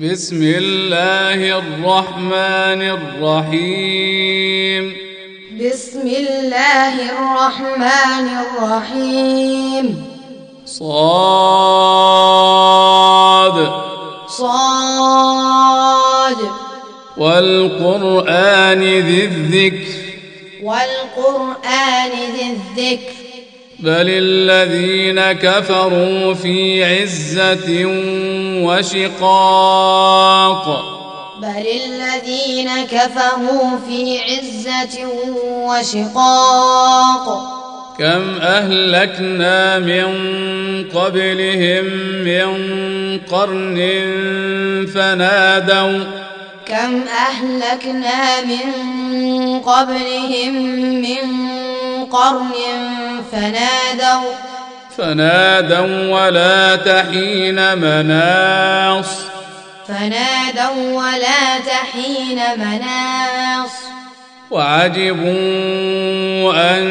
بسم الله الرحمن الرحيم. بسم الله الرحمن الرحيم. صاد. صاد. والقرآن ذي الذكر. والقرآن ذي الذكر. بل الذين كفروا في عزة وشقاق بل الذين كفروا في عزة وشقاق كم أهلكنا من قبلهم من قرن فنادوا كم أهلكنا من قبلهم من قرن فنادوا فنادوا ولا تحين مناص. فنادوا ولا تحين مناص. وعجبوا أن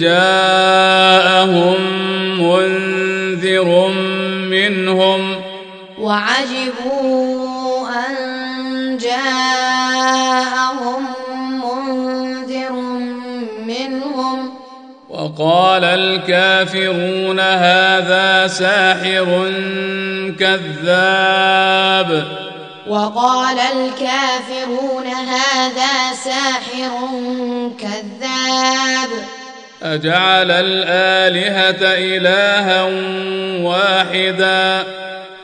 جاءهم منذر منهم. وعجبوا جاءهم منذر منهم. وقال الكافرون هذا ساحر كذاب. وقال الكافرون هذا ساحر كذاب. أجعل الآلهة إلها واحدا.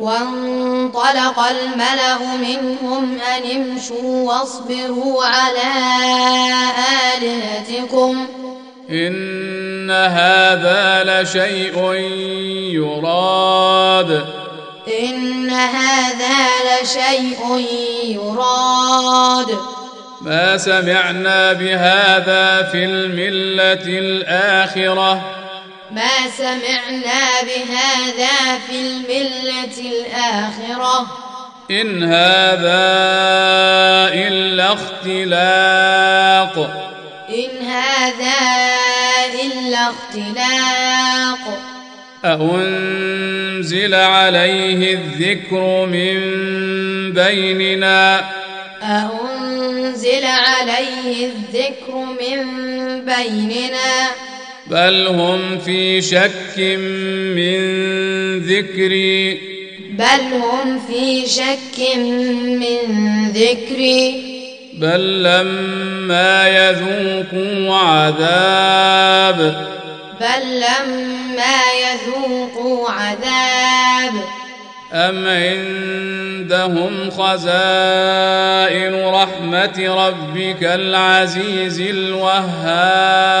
وانطلق الملأ منهم أن امشوا واصبروا على آلهتكم. إن هذا لشيء يراد. إن هذا لشيء يراد. ما سمعنا بهذا في الملة الآخرة. ما سمعنا بهذا في الملة الآخرة. إن هذا إلا اختلاق. إن هذا إلا اختلاق. أأنزل عليه الذكر من بيننا؟ أأنزل عليه الذكر من بيننا. بل هم في شك من ذكري. بل هم في شك من ذكري. بل لما يذوقوا عذاب. بل لما يذوقوا عذاب. أم عندهم خزائن رحمة ربك العزيز الوهاب.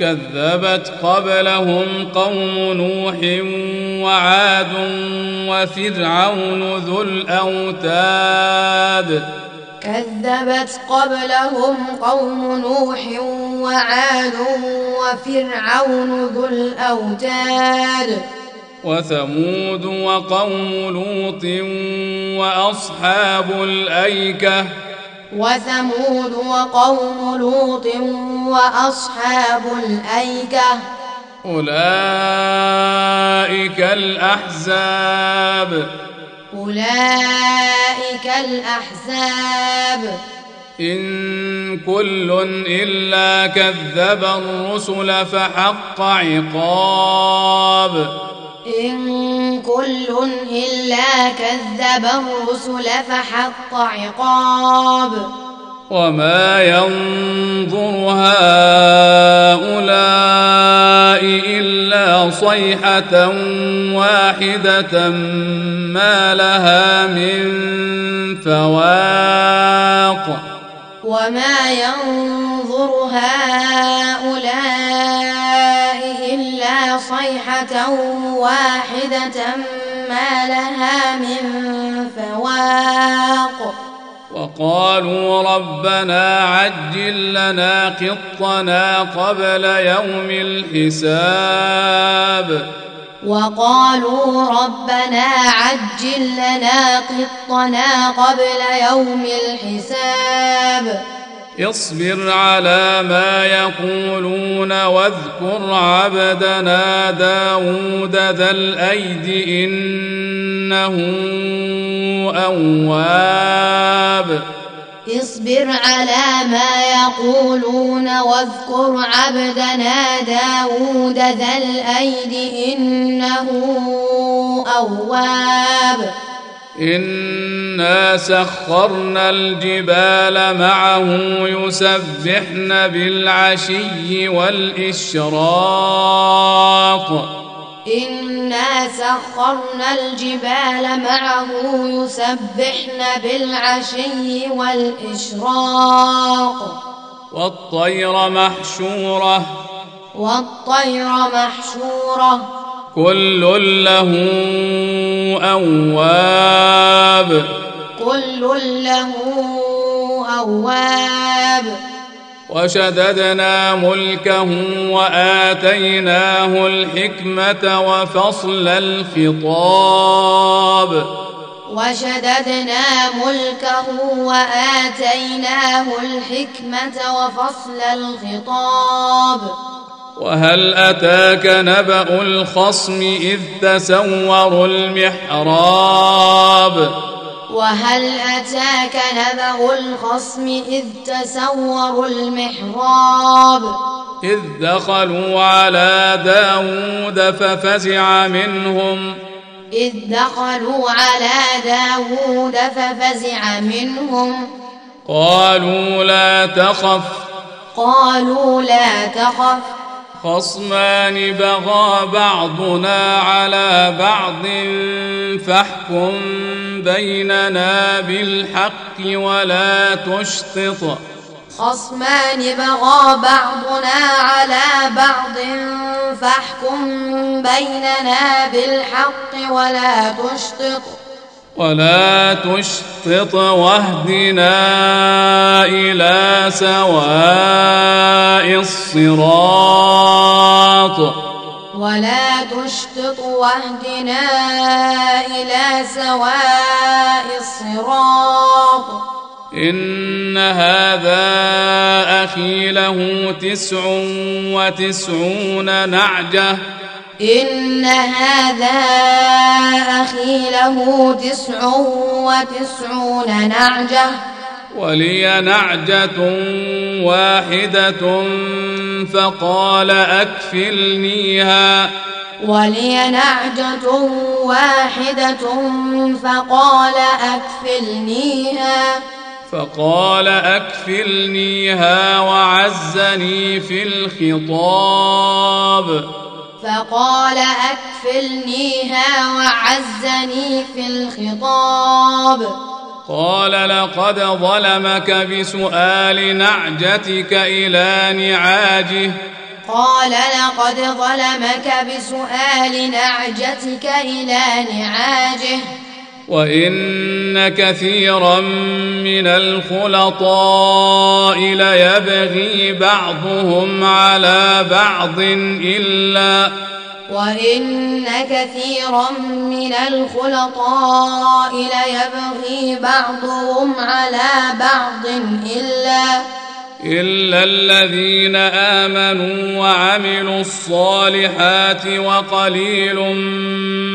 كذبت قبلهم قوم نوح وعاد وفرعون ذو الأوتاد. كذبت قبلهم قوم نوح وعاد وفرعون ذو الأوتاد. وثمود وقوم لوط وأصحاب الأيكة وثمود وقوم لوط وأصحاب الأيكة. أولئك الأحزاب. أولئك الأحزاب. إن كل إلا كذب الرسل فحق عقاب. إن كل إلا كذب الرسل فحق عقاب. وما ينظر هؤلاء إلا صيحة واحدة ما لها من فواق. وما ينظر هؤلاء إلا صيحة واحدة ما لها من فواق. وقالوا ربنا عجل لنا قطنا قبل يوم الحساب. وقالوا ربنا عجل لنا قطنا قبل يوم الحساب. اصبر على ما يقولون واذكر عبدنا داود ذا الأيد إنه أواب. اصبر على ما يقولون واذكر عبدنا داود ذا الأيد إنه أواب. إنا سخرنا الجبال معه يسبحن بالعشي والإشراق إنا سخرنا الجبال معه يسبحن بالعشي والإشراق والطير محشورة والطير محشورة كل له أواب. كل له أواب. وشددنا ملكه وآتيناه الحكمة وفصل الخطاب. وشددنا ملكه وآتيناه الحكمة وفصل الخطاب. وهل أتاك نبأ الخصم إذ تسوروا المحراب؟ وهل أتاك نبأ الخصم إذ تسوروا المحراب؟ إذ دخلوا على داود ففزع منهم. إذ دخلوا على داود ففزع منهم. قالوا لا تخف. قالوا لا تخف. خصمان بغى بعضنا على بعض فاحكم بيننا بالحق ولا تشطط. خصمان بغى بعضنا على بعض فاحكم بيننا بالحق ولا تشطط. ولا تشطط واهدنا إلى سواء الصراط. ولا تشطط واهدنا إلى سواء الصراط. إن هذا أخي له تسع وتسعون نعجة. إن هذا أخي له تسع وتسعون نعجة. ولي نعجة واحدة فقال أكفلنيها. ولي نعجة واحدة فقال أكفلنيها. فقال أكفلنيها وعزني في الخطاب. فقال أكفلنيها وعزني في الخطاب. قال لقد ظلمك بسؤال نعجتك إلى نعاجه. قال لقد ظلمك بسؤال نعجتك إلى نعاجه. وإن كثيرا من الخلطاء ليبغي بعضهم على بعض إلا وإن كثيرا من الخلطاء ليبغي بعضهم على بعض إلا إلا الذين آمنوا وعملوا الصالحات وقليل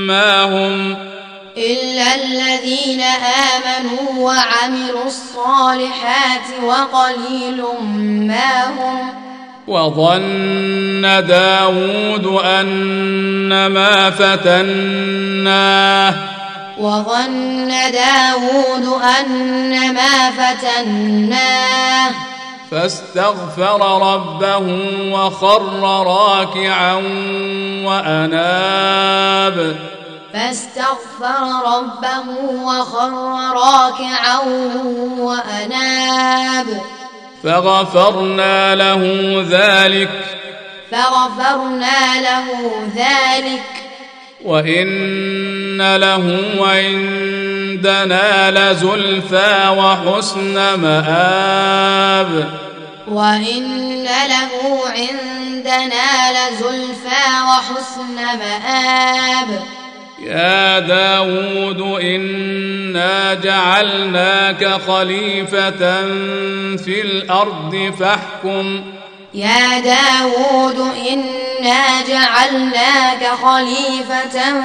ما هم إلا الذين آمنوا وعملوا الصالحات وقليل ما هم وظن داود أنما فتناه. وظن داود أنما فتناه. فاستغفر ربه وخر راكعا وأناب. فاستغفر ربه وخر راكعا وأناب. فغفرنا له ذلك. فغفرنا له ذلك. وإن له عندنا لزلفى وحسن مآب. وإن له عندنا لزلفى وحسن مآب. يا داود إنا جعلناك خليفة في الأرض فاحكم. يا داود إنا جعلناك خليفة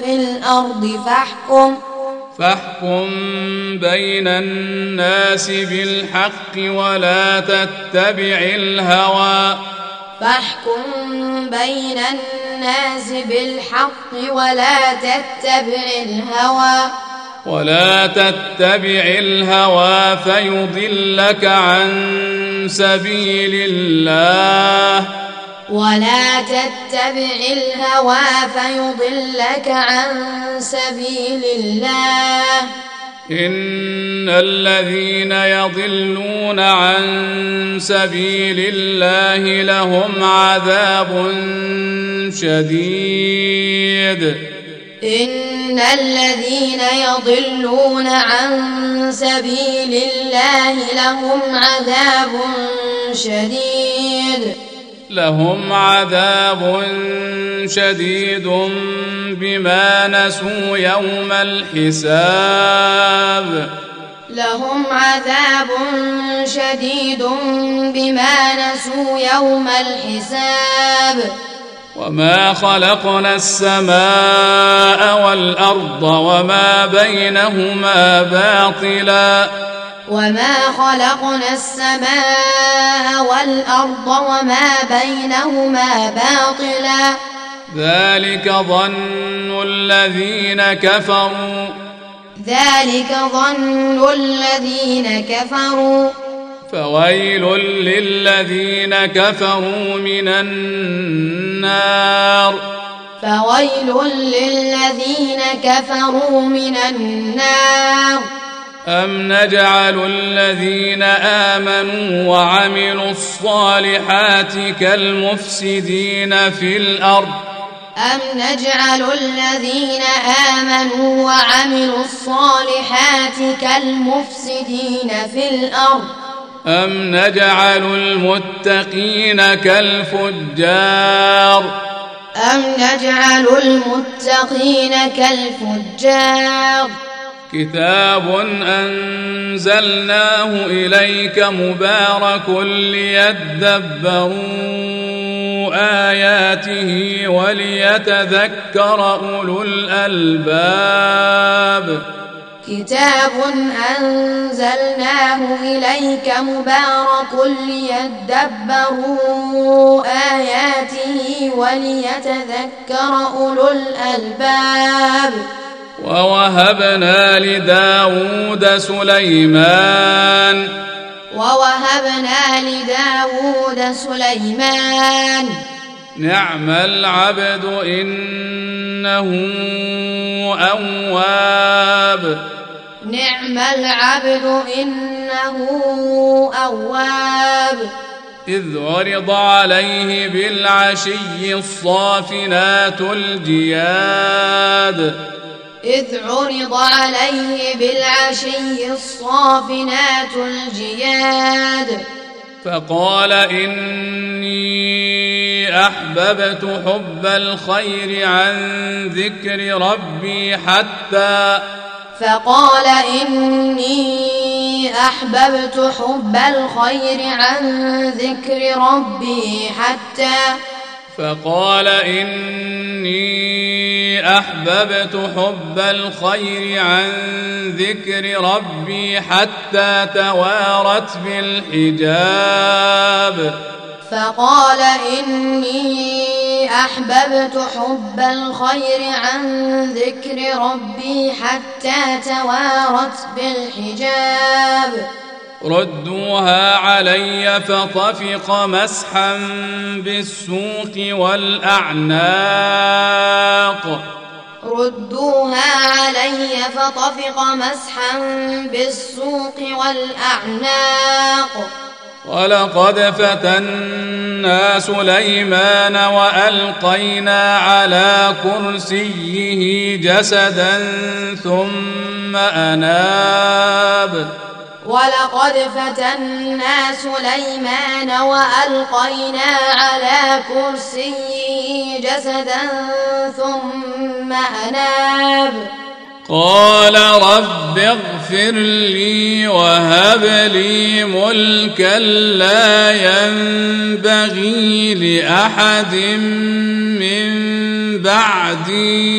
في الأرض فاحكم. فاحكم بين الناس بالحق ولا تتبع الهوى. فاحكم بين الناس بالحق ولا تتبع الهوى. ولا تتبع الهوى فيضلك عن سبيل الله. ولا تتبع الهوى فيضلك عن سبيل الله. إن الذين يضلون عن سبيل الله لهم عذاب شديد. إن الذين يضلون عن سبيل الله لهم عذاب شديد. لهم عذاب شديد بما نسوا يوم الحساب. لهم عذاب شديد بما نسوا يوم الحساب. وما خلقنا السماء والارض وما بينهما باطلا. وما خلقنا السماء والأرض وما بينهما باطلا ذلك ظن الذين كفروا ذلك ظن الذين كفروا فويل للذين كفروا من النار فويل للذين كفروا من النار أم نجعل الذين آمنوا وعملوا الصالحات كالمفسدين في الأرض أم نجعل الذين آمنوا وعملوا الصالحات كالمفسدين في الأرض أم نجعل المتقين كالفجار أم نجعل المتقين كالفجار كتاب أنزلناه إليك مبارك ليدبروا آياته وليتذكر أولو الألباب كتاب أنزلناه إليك مبارك ليدبروا آياته وليتذكر أولو الألباب ووهبنا لداود سليمان. ووهبنا لداود سليمان. نعم العبد إنه أواب. نعم العبد إنه أواب. إذ عرض عليه بالعشي الصافنات الجياد. إذ عرض عليه بالعشي الصافنات الجياد. فقال إني أحببت حب الخير عن ذكر ربي حتى فقال إني أحببت حب الخير عن ذكر ربي حتى فقال إني أحببت حب الخير عن ذكر ربي حتى توارت بالحجاب. فقال إني أحببت حب الخير عن ذكر ربي حتى توارت بالحجاب. ردوها علي فطفق مسحا بالسوق والأعناق. ردوها علي فطفق مسحا بالسوق والأعناق. ولقد فتنا سليمان وألقينا على كرسيه جسدا ثم أناب. ولقد فتنا سليمان وألقينا على كرسيه جسدا ثم أناب. قال رب اغفر لي وهب لي ملكا لا ينبغي لأحد من بعدي.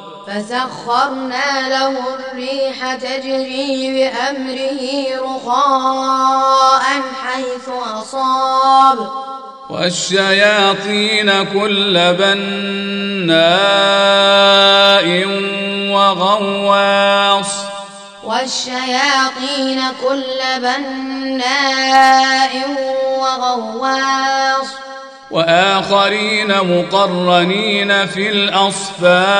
فسخرنا له الريح تجري بأمره رخاء حيث أصاب. والشياطين كل بناء وغواص. والشياطين كل بناء وغواص. وآخرين مقرنين في الأصفاد.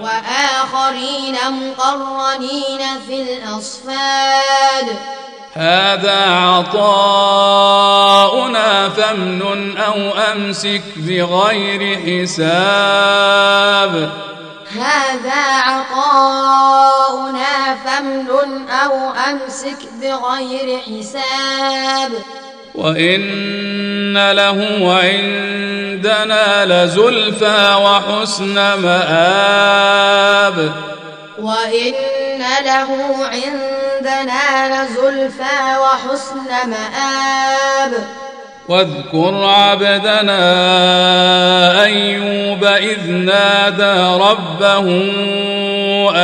وآخرين مقرنين في الأصفاد. هذا عطاؤنا فامنن أو أمسك بغير حساب. هذا عطاؤنا فامنن أو أمسك بغير حساب. وإن له عندنا لزلفى وحسن مآب. وإن له عندنا لزلفى وحسن مآب. واذكر عبدنا أيوب إذ نادى ربه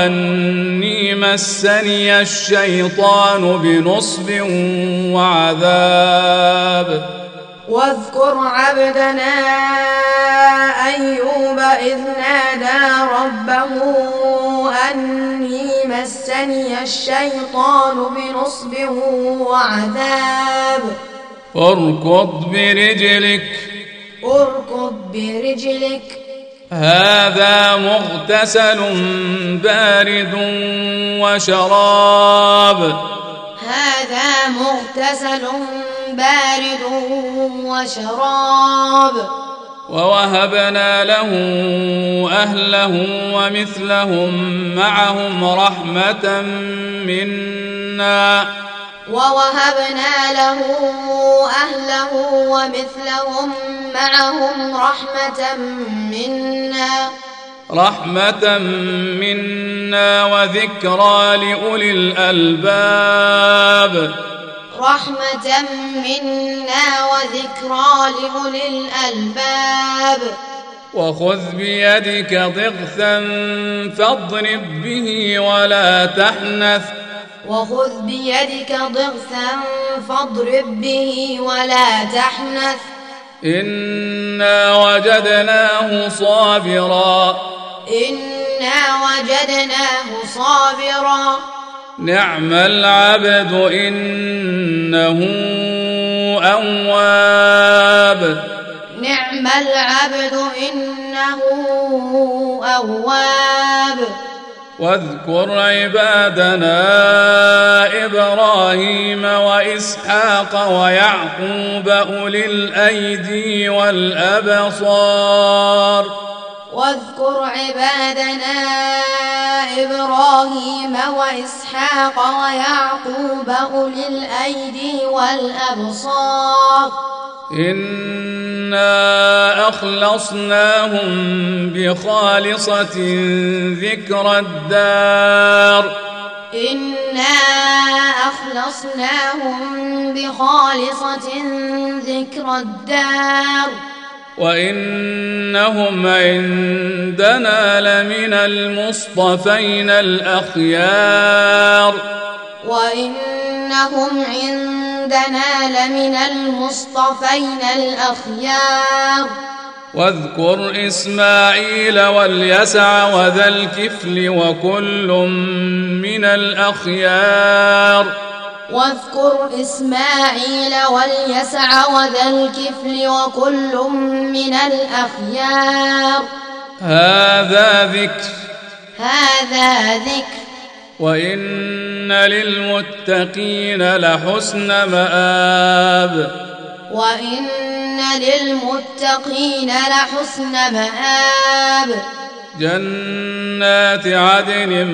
أني مسني الشيطان بنصب وعذاب. واذكر عبدنا أيوب إذ نادى ربه أني مسني الشيطان بنصب وعذاب. اركض برجلك. اركض برجلك. هذا مغتسل بارد وشراب. هذا مغتسل بارد وشراب. ووهبنا له أهله ومثلهم معهم رحمة منا. ووهبنا له أهله ومثلهم معهم رحمة منا. رحمة منا وذكرى لأولي الألباب. رحمة منا وذكرى لأولي الألباب. وخذ بيدك ضغثا فاضرب به ولا تحنث. وخذ بيدك ضغثا فاضرب به ولا تحنث. إنا وجدناه صابرا. إنا وجدناه صابرا. نعم العبد إنه أواب. نعم العبد إنه أواب. واذكر عبادنا إبراهيم وإسحاق ويعقوب أولي الأيدي والأبصار. واذكر عبادنا إبراهيم وإسحاق ويعقوب أولي الأيدي والأبصار. انا اخلصناهم بخالصه ذكر الدار انا اخلصناهم بخالصه ذكر الدار وانهم عندنا لمن المصطفين الاخيار وانهم عندنا لمن المصطفين الأخيار. واذكر إسماعيل واليسع وذا الكفل وكل من الأخيار. واذكر إسماعيل واليسع وذا الكفل وكل من الأخيار. هذا ذكر. هذا ذكر. وإن للمتقين لحسن مآب وإن للمتقين لحسن مآب جنات عدن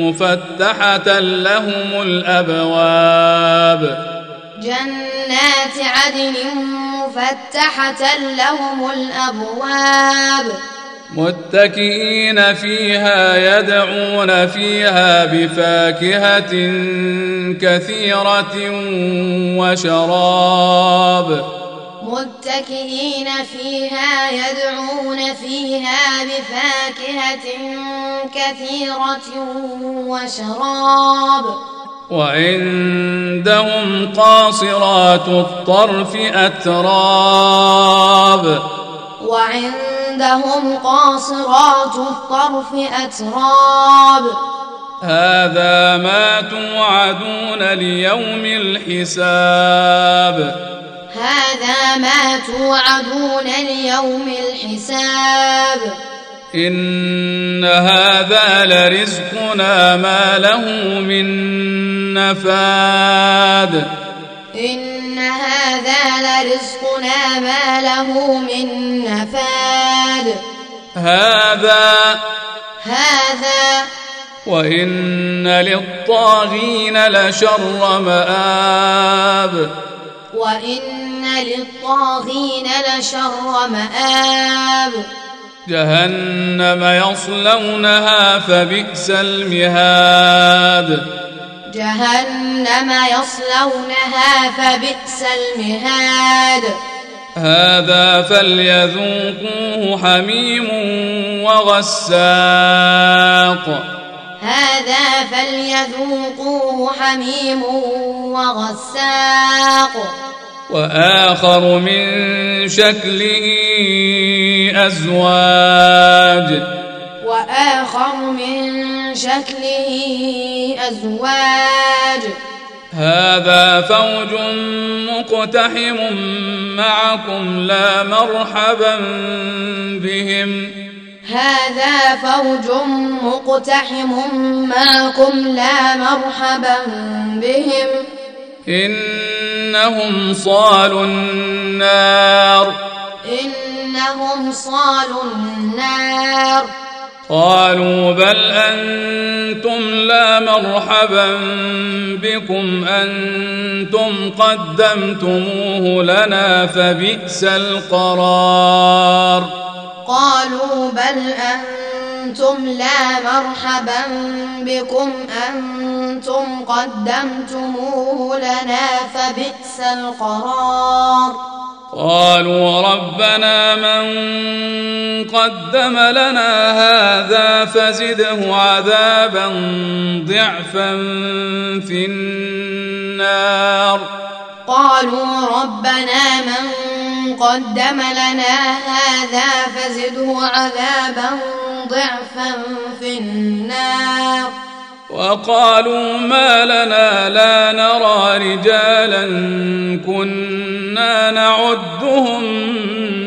مفتحة لهم الأبواب جنات عدن مفتحة لهم الأبواب متكئين فيها يدعون فيها بفاكهة كثيرة وشراب. متكئين فيها يدعون فيها بفاكهة كثيرة وشراب. وعندهم قاصرات الطرف أتراب. وعندهم قاصرات الطرف أتراب. هذا ما توعدون ليوم الحساب. هذا ما توعدون ليوم الحساب. إن هذا لرزقنا ما له من نفاد. إن هذا لرزقنا ما له من نفاد. هذا هذا وإن للطاغين لشر مآب. وإن للطاغين لشر مآب. جهنم يصلونها فبئس المهاد. جهنم يصلونها فبئس المهاد. هذا فليذوقوه حميم وغساق. هذا فليذوقوه حميم وغساق. وآخر من شكله أزواج. وآخر من شكله أزواج. هذا فوج مقتحم معكم لا مرحبا بهم. هذا فوج مقتحم معكم لا مرحبا بهم. إنهم صالوا النار. إنهم صالوا النار. قالوا بل أنتم لا مرحبا بكم أنتم قدمتموه لنا فبئس القرار. قالوا بل أنتم لا مرحبا بكم أنتم قدمتموه لنا فبئس القرار. قالوا ربنا من قدم لنا هذا فزده عذابا ضعفا في النار. قالوا ربنا من قدم لنا هذا فزده عذابا ضعفا في النار. وقالوا ما لنا لا نرى رجالا كنا نعدهم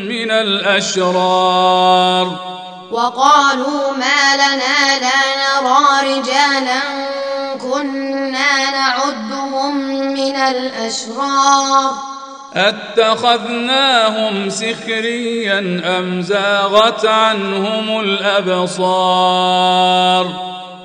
من الأشرار. وقالوا ما لنا لا نرى رجالا كنا نعدهم من الأشرار. أتخذناهم سخريا أم زاغت عنهم الأبصار؟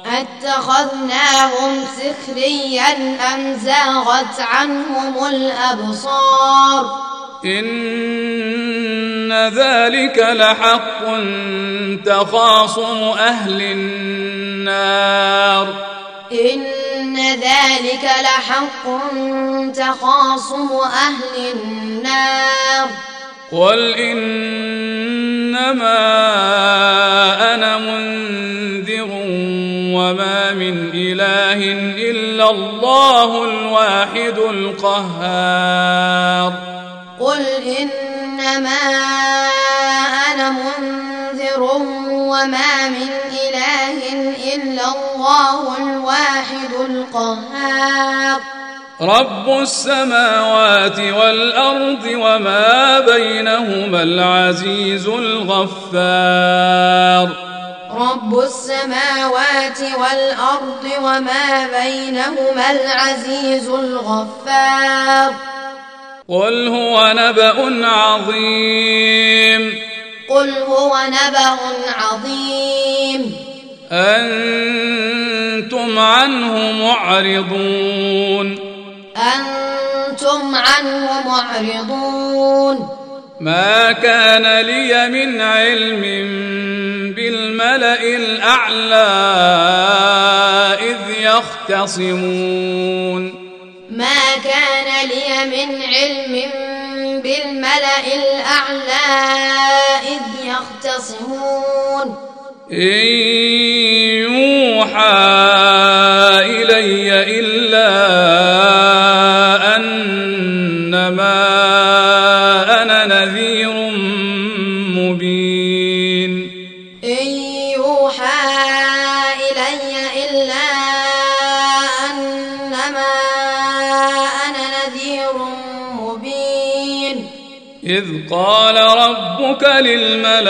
اتخذناهم سخريا أم زاغت عنهم الأبصار إن ذلك لحق تخاصم أهل النار إن ذلك لحق تخاصم أهل النار قل إنما أنا منذر وما من إله إلا الله الواحد القهار قل إنما أنا منذر وما من إله إلا الله الواحد القهار رب السماوات والأرض وما بينهما العزيز الغفار رب السماوات والأرض وما بينهما العزيز الغفار قل هو نبأ عظيم قل هو نبأ عظيم أنتم عنه معرضون أنتم عنه معرضون ما كان لي من علم بالملأ الأعلى إذ يختصمون. ما كان لي من علم بالملأ الأعلى إذ يختصمون. إن يوحى إلي إلا إذ قال ربك للملائكة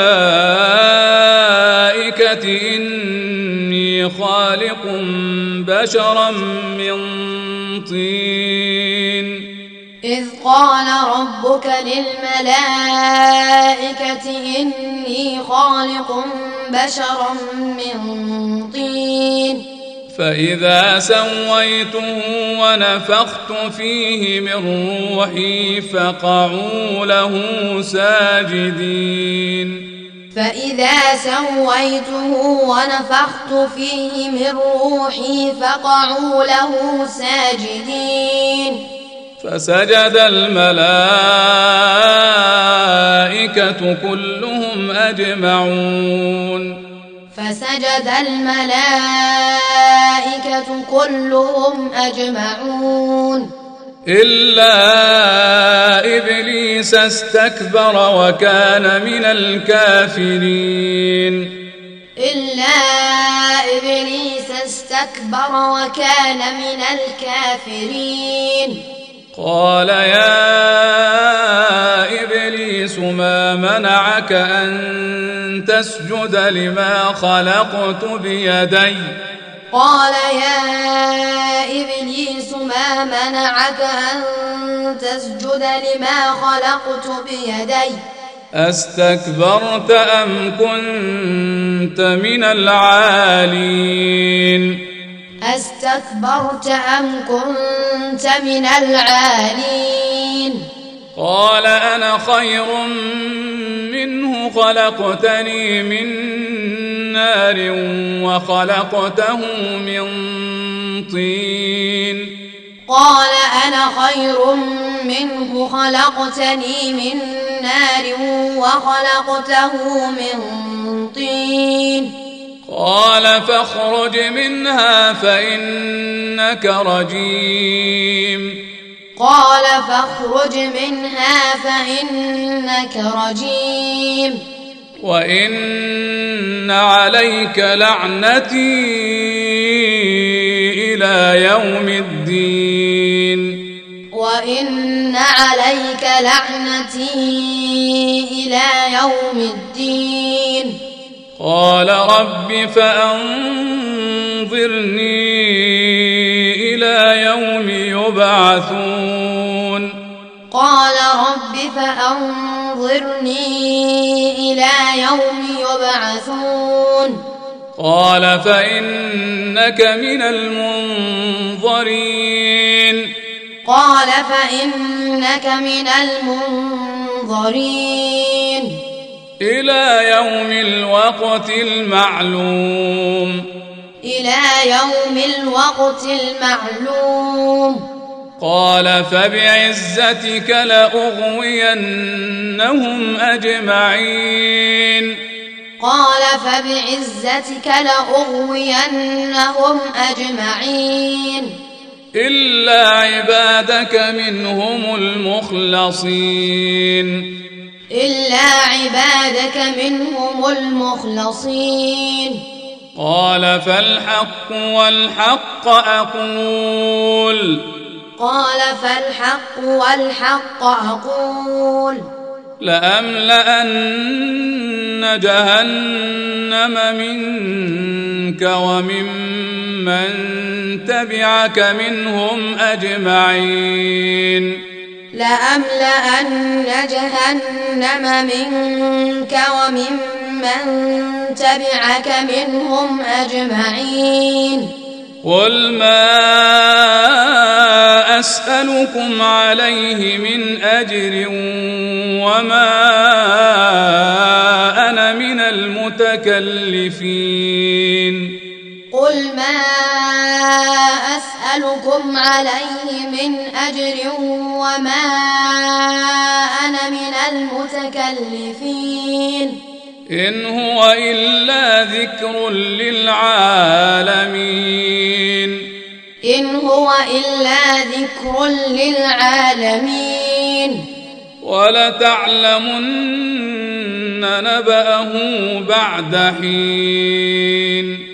إني خالق بشرا من طين. إذ قال ربك للملائكة إني خالق بشرا من طين. فإذا سويته ونفخت فيه من روحي فقعوا له ساجدين. فإذا سويته ونفخت فيه من روحي فقعوا له ساجدين. فسجد الملائكة كلهم أجمعون. فسجد الملائكة كلهم أجمعون. إلا إبليس استكبر وكان من الكافرين. إلا إبليس استكبر وكان من الكافرين. قال يا إبليس ما منعك أن تسجد لما خلقت بيدي؟ قال يا إبليس ما منعك أن تسجد لما خلقت بيدي؟ أستكبرت أم كنت من العالين؟ أستكبرت أم كنت من العالين؟ قال أنا خير منه خلقتني من نار وخلقته من طين. قال أنا خير منه خلقتني من نار وخلقته من طين. قال فاخرج منها فإنك رجيم. قال فاخرج منها فإنك رجيم. وإن عليك لعنتي إلى يوم الدين. وإن عليك لعنتي إلى يوم الدين. قال رب فأنظرني إلى يوم يبعثون. قال رب فأنظرني إلى يوم يبعثون. قال فإنك من المنظرين. قال فإنك من المنظرين. إلى يوم الوقت المعلوم. إلى يوم الوقت المعلوم. قال فبعزتك لأغوينهم أجمعين. قال فبعزتك لأغوينهم أجمعين. إلا عبادك منهم المخلصين. إلا عبادك منهم المخلصين. قال فالحق والحق أقول. قال فالحق والحق أقول. لأملأن جهنم منك وممن تبعك منهم أجمعين. لأملأن جهنم منك وممن تبعك منهم أجمعين. قل ما أسألكم عليه من أجر وما أنا من المتكلفين. قل ما أسألكم عليه من أجر وما أنا من المتكلفين. إن هو إلا ذكر للعالمين. إن هو إلا ذكر للعالمين. ولتعلمن نبأه بعد حين.